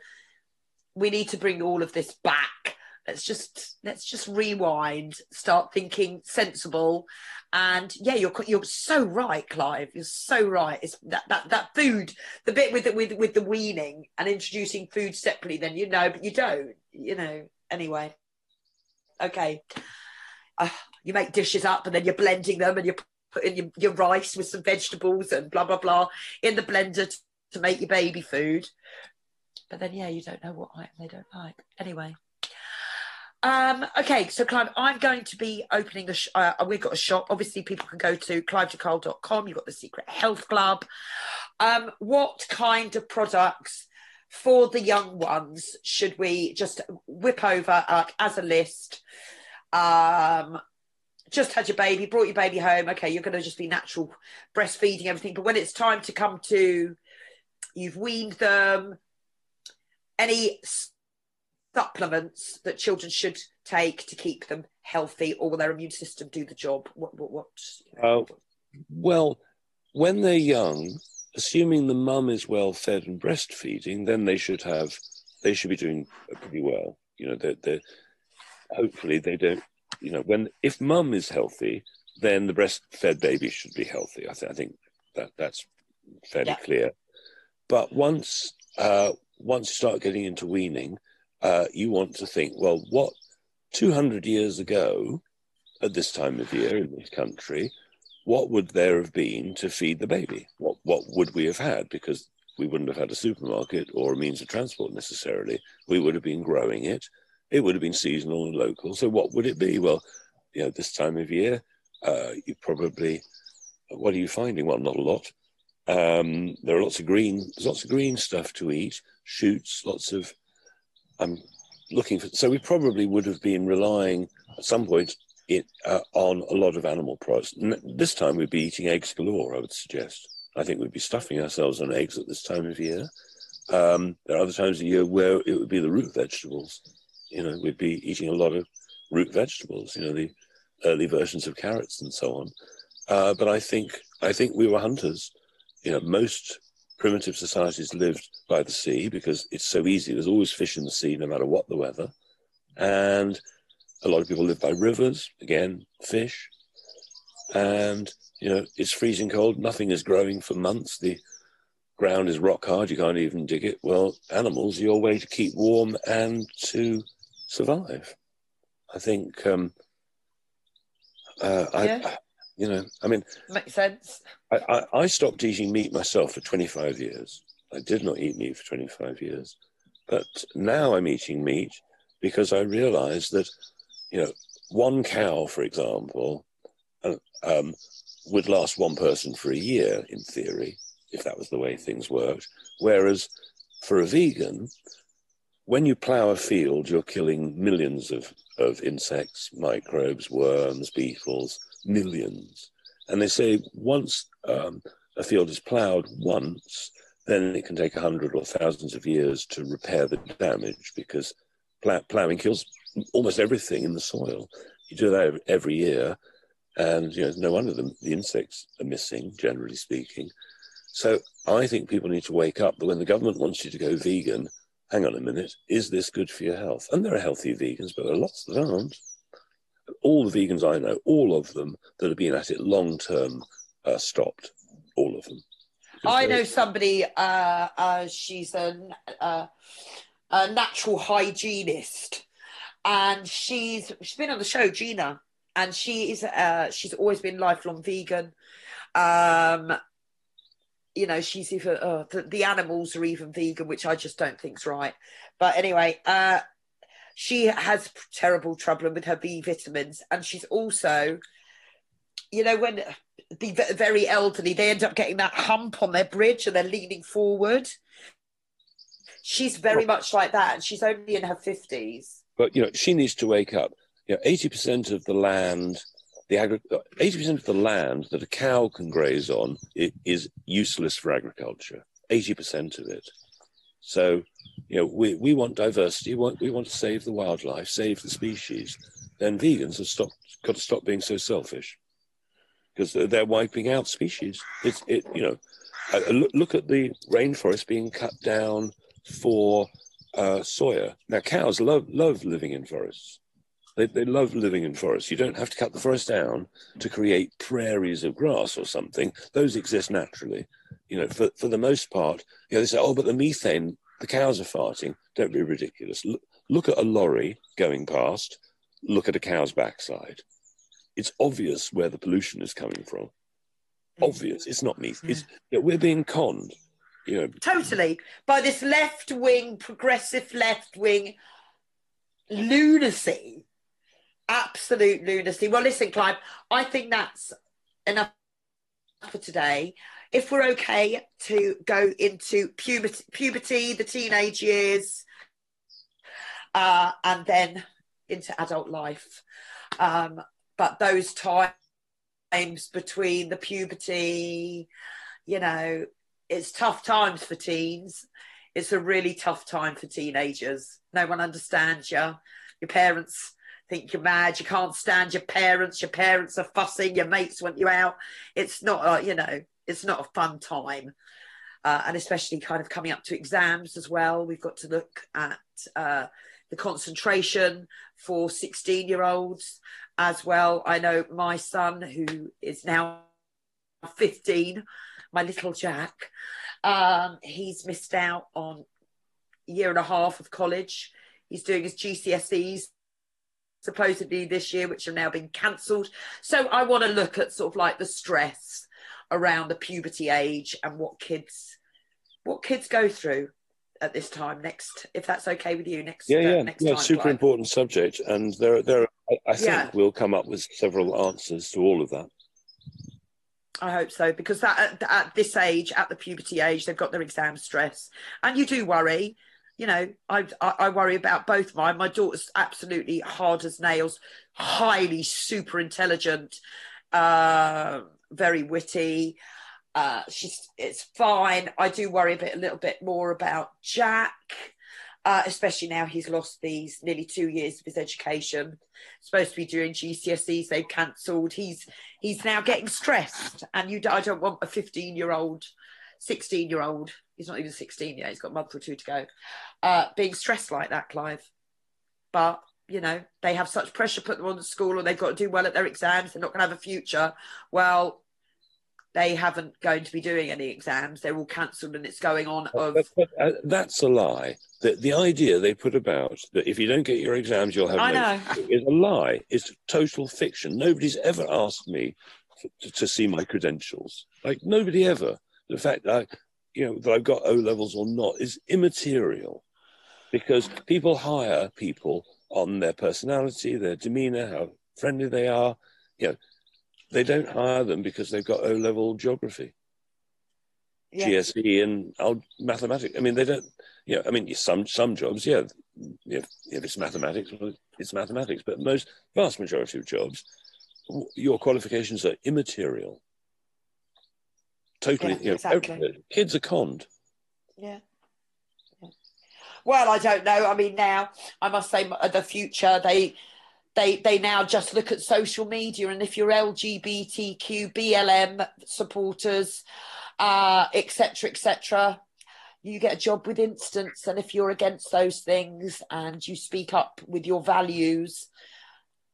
we need to bring all of this back. Let's just let's just rewind, start thinking sensible, and yeah, you're you're so right, Clive. You're so right. It's that that that food, the bit with the with with the weaning and introducing food separately. Then you know, but you don't. You know. Anyway, okay. Uh, you make dishes up and then you're blending them and you're putting your, your rice with some vegetables and blah blah blah in the blender to, to make your baby food. But then, yeah, you don't know what they don't like. Anyway. Um, okay, so Clive, I'm going to be opening a. Sh- uh, we've got a shop. Obviously, people can go to clivedecarle.com. You've got the Secret Health Club. Um, what kind of products for the young ones should we just whip over uh, as a list? Um, just had your baby, brought your baby home. Okay, you're going to just be natural breastfeeding everything. But when it's time to come to, you've weaned them. Any supplements that children should take to keep them healthy, or will their immune system do the job? What? What? what you know? uh, well, when they're young, assuming the mum is well fed and breastfeeding, then they should have, they should be doing pretty well. You know, they're, they're hopefully they don't you know, when if mum is healthy, then the breastfed baby should be healthy. I, th- I think that that's fairly yeah. clear. But once uh, once you start getting into weaning, uh, you want to think, well, what 200 years ago, at this time of year in this country, what would there have been to feed the baby? What what would we have had? Because we wouldn't have had a supermarket or a means of transport necessarily. We would have been growing it it would have been seasonal and local. So what would it be? Well, you know, this time of year, uh, you probably, what are you finding? Well, not a lot. Um, there are lots of green, there's lots of green stuff to eat, shoots, lots of, um, looking for. So we probably would have been relying at some point it, uh, on a lot of animal products. this time we'd be eating eggs galore. I would suggest. I think we'd be stuffing ourselves on eggs at this time of year. Um, there are other times of year where it would be the root vegetables. You know, we'd be eating a lot of root vegetables. You know, the early versions of carrots and so on. Uh, but I think I think we were hunters. You know, most primitive societies lived by the sea because it's so easy. There's always fish in the sea, no matter what the weather. And a lot of people live by rivers. Again, fish. And you know, it's freezing cold. Nothing is growing for months. The ground is rock hard. You can't even dig it. Well, animals are your way to keep warm and to survive. I think. Um, uh, yeah. I, you know, I mean, makes sense. I, I, stopped eating meat myself for 25 years. I did not eat meat for 25 years, but now I'm eating meat because I realize that, you know, one cow, for example, uh, um, would last one person for a year in theory, if that was the way things worked. Whereas for a vegan, when you plow a field, you're killing millions of, of insects, microbes, worms, beetles, millions. And they say once um, a field is plowed once, then it can take a hundred or thousands of years to repair the damage because plowing kills almost everything in the soil. You do that every year, and you know, no wonder the, the insects are missing, generally speaking. So I think people need to wake up that when the government wants you to go vegan, hang on a minute, is this good for your health? And there are healthy vegans, but there are lots that aren't. All the vegans I know, all of them that have been at it long term, uh, stopped. All of them. I know somebody. Uh, uh, she's a, uh, a natural hygienist, and she's she's been on the show, Gina, and she is uh, she's always been lifelong vegan. Um, you know, she's even uh, the, the, animals are even vegan, which I just don't think's right. But anyway, uh, she has terrible trouble with her B vitamins, and she's also, you know, when the very elderly, they end up getting that hump on their bridge and they're leaning forward. She's very much like that, and she's only in her fifties. But you know, she needs to wake up you know, 80% of the land, the agri- 80% of the land that a cow can graze on is useless for agriculture. 80% of it. So, you know, we, we want diversity. We want, we want to save the wildlife, save the species. Then vegans have stopped, got to stop being so selfish because they're wiping out species. It's, it, you know, look, look at the rainforest being cut down for uh, soya. Now, cows love, love living in forests. They, they love living in forests. You don't have to cut the forest down to create prairies of grass or something. Those exist naturally. You know, for, for the most part, you know, they say, oh, but the methane, the cows are farting. Don't be ridiculous. Look, look at a lorry going past. Look at a cow's backside. It's obvious where the pollution is coming from. Mm. Obvious. It's not me. Yeah. It's, mm. you know, we're being conned. You know. Totally. By this left wing, progressive left wing lunacy absolute lunacy. Well, listen, Clive, I think that's enough for today. If we're okay to go into puberty, puberty the teenage years, uh, and then into adult life. Um, but those times between the puberty, you know, it's tough times for teens. It's a really tough time for teenagers. No one understands you. Your parents think you're mad, you can't stand your parents, your parents are fussing, your mates want you out. It's not, a, you know, it's not a fun time. Uh, and especially kind of coming up to exams as well. We've got to look at uh, the concentration for 16 year olds as well. I know my son, who is now 15, my little Jack, um, he's missed out on a year and a half of college. He's doing his GCSEs supposedly this year, which have now been cancelled. So I want to look at sort of like the stress around the puberty age and what kids what kids go through at this time next if that's okay with you next yeah uh, yeah next yeah time, super important subject. And there there I, I think yeah. we'll come up with several answers to all of that. I hope so because that at, at this age, at the puberty age, they've got their exam stress, and you do worry you know, I, I, I worry about both of mine. My daughter's absolutely hard as nails, highly super intelligent, uh, very witty. Uh, she's it's fine. I do worry a bit, a little bit more about Jack, uh, especially now he's lost these nearly two years of his education. Supposed to be doing GCSEs, they've cancelled. He's he's now getting stressed, and you. I don't want a fifteen year old 16 year old, he's not even 16 yet, he's got a month or two to go, uh, being stressed like that, Clive. But, you know, they have such pressure put them on the school or they've got to do well at their exams, they're not going to have a future. Well, they haven't going to be doing any exams. They're all cancelled and it's going on of. But, but, uh, that's a lie. The, the idea they put about that if you don't get your exams, you'll have I no know. is a lie. It's total fiction. Nobody's ever asked me to, to see my credentials. Like nobody ever the fact that I, you know that I've got O levels or not is immaterial, because people hire people on their personality, their demeanour, how friendly they are. You know, they don't hire them because they've got O level geography, yeah. GCSE, and mathematics. I mean, they don't. You know, I mean, some some jobs, yeah, if if it's mathematics, it's mathematics. But most vast majority of jobs, your qualifications are immaterial totally. Yeah, you know, exactly. Kids are conned. Yeah. Well, I don't know. I mean, now I must say, the future they they they now just look at social media, and if you're LGBTQ, BLM supporters, etc., uh, etc., et you get a job with instance. And if you're against those things and you speak up with your values,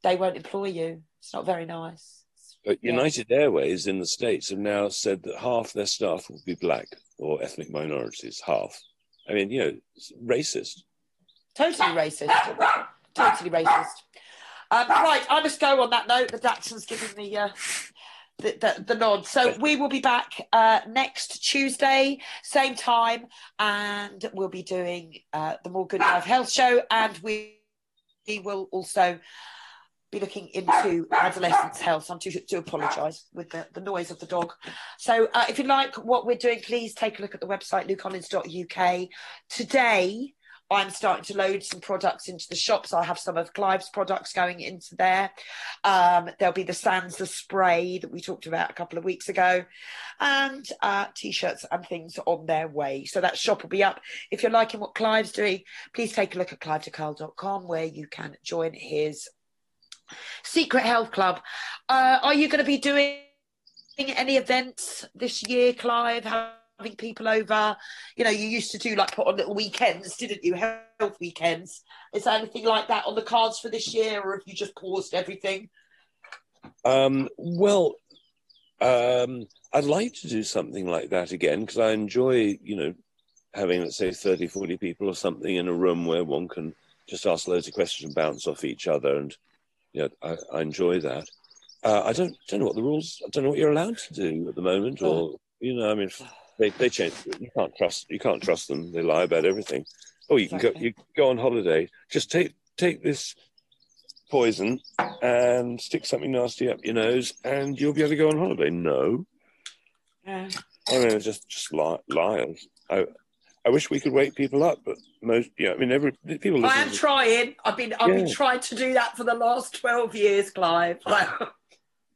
they won't employ you. It's not very nice. But United yeah. Airways in the States have now said that half their staff will be black or ethnic minorities. Half. I mean, you know, racist. Totally racist. totally racist. Um, right, I must go on that note. The Daxon's giving me uh, the, the, the, nod. So we will be back uh, next Tuesday, same time, and we'll be doing uh, the More Good Life Health Show, and we, we will also be looking into adolescents' health. I'm to, to apologise with the, the noise of the dog. So uh, if you like what we're doing, please take a look at the website lukehollins.uk. Today, I'm starting to load some products into the shops. I have some of Clive's products going into there. Um, there'll be the Sansa spray that we talked about a couple of weeks ago, and uh, t-shirts and things on their way. So that shop will be up. If you're liking what Clive's doing, please take a look at clivedecarle.com where you can join his Secret Health Club. Uh, are you going to be doing any events this year, Clive? Having people over? You know, you used to do like put on little weekends, didn't you? Health weekends. Is there anything like that on the cards for this year, or have you just paused everything? Um, well, um, I'd like to do something like that again because I enjoy, you know, having, let's say, 30, 40 people or something in a room where one can just ask loads of questions and bounce off each other and yeah, I, I enjoy that. Uh, I don't don't know what the rules. I don't know what you're allowed to do at the moment, or oh. you know, I mean, they they change. You can't trust. You can't trust them. They lie about everything. Oh, you can go. You go on holiday. Just take take this poison and stick something nasty up your nose, and you'll be able to go on holiday. No. Yeah. I mean, just just li- liars. I, I wish we could wake people up, but most, yeah, I mean, every people. I am trying. I've been, I've yeah. been trying to do that for the last twelve years, Clive. but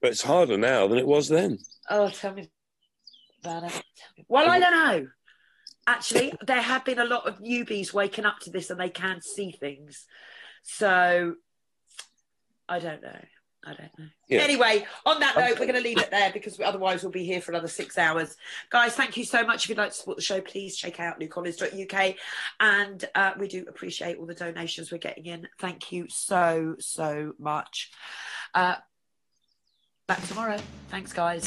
it's harder now than it was then. Oh, tell me about it. Well, I don't know. Actually, there have been a lot of newbies waking up to this, and they can see things. So, I don't know. I don't know. Yeah. Anyway, on that note, we're going to leave it there because otherwise we'll be here for another six hours. Guys, thank you so much. If you'd like to support the show, please check out lukehollins.uk. And uh, we do appreciate all the donations we're getting in. Thank you so, so much. Uh, back tomorrow. Thanks, guys.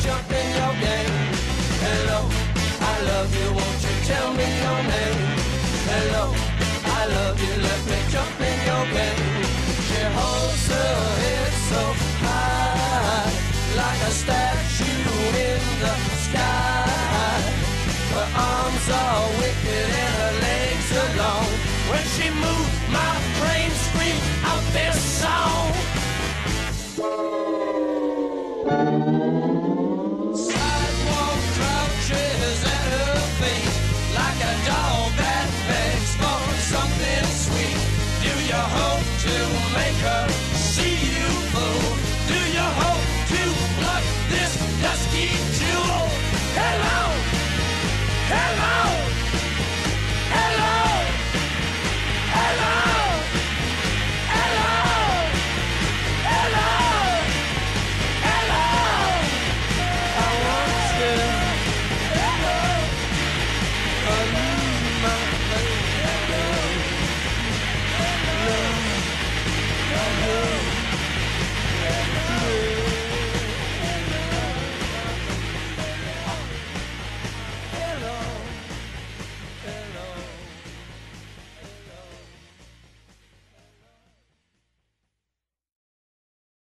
jump in your game. Hello, I love you, won't you tell me your name? Hello, I love you, let me jump in your game. She holds her head so high, like a statue in the sky. Her arms are wicked and her legs are long. When she moves, my brain screams out this.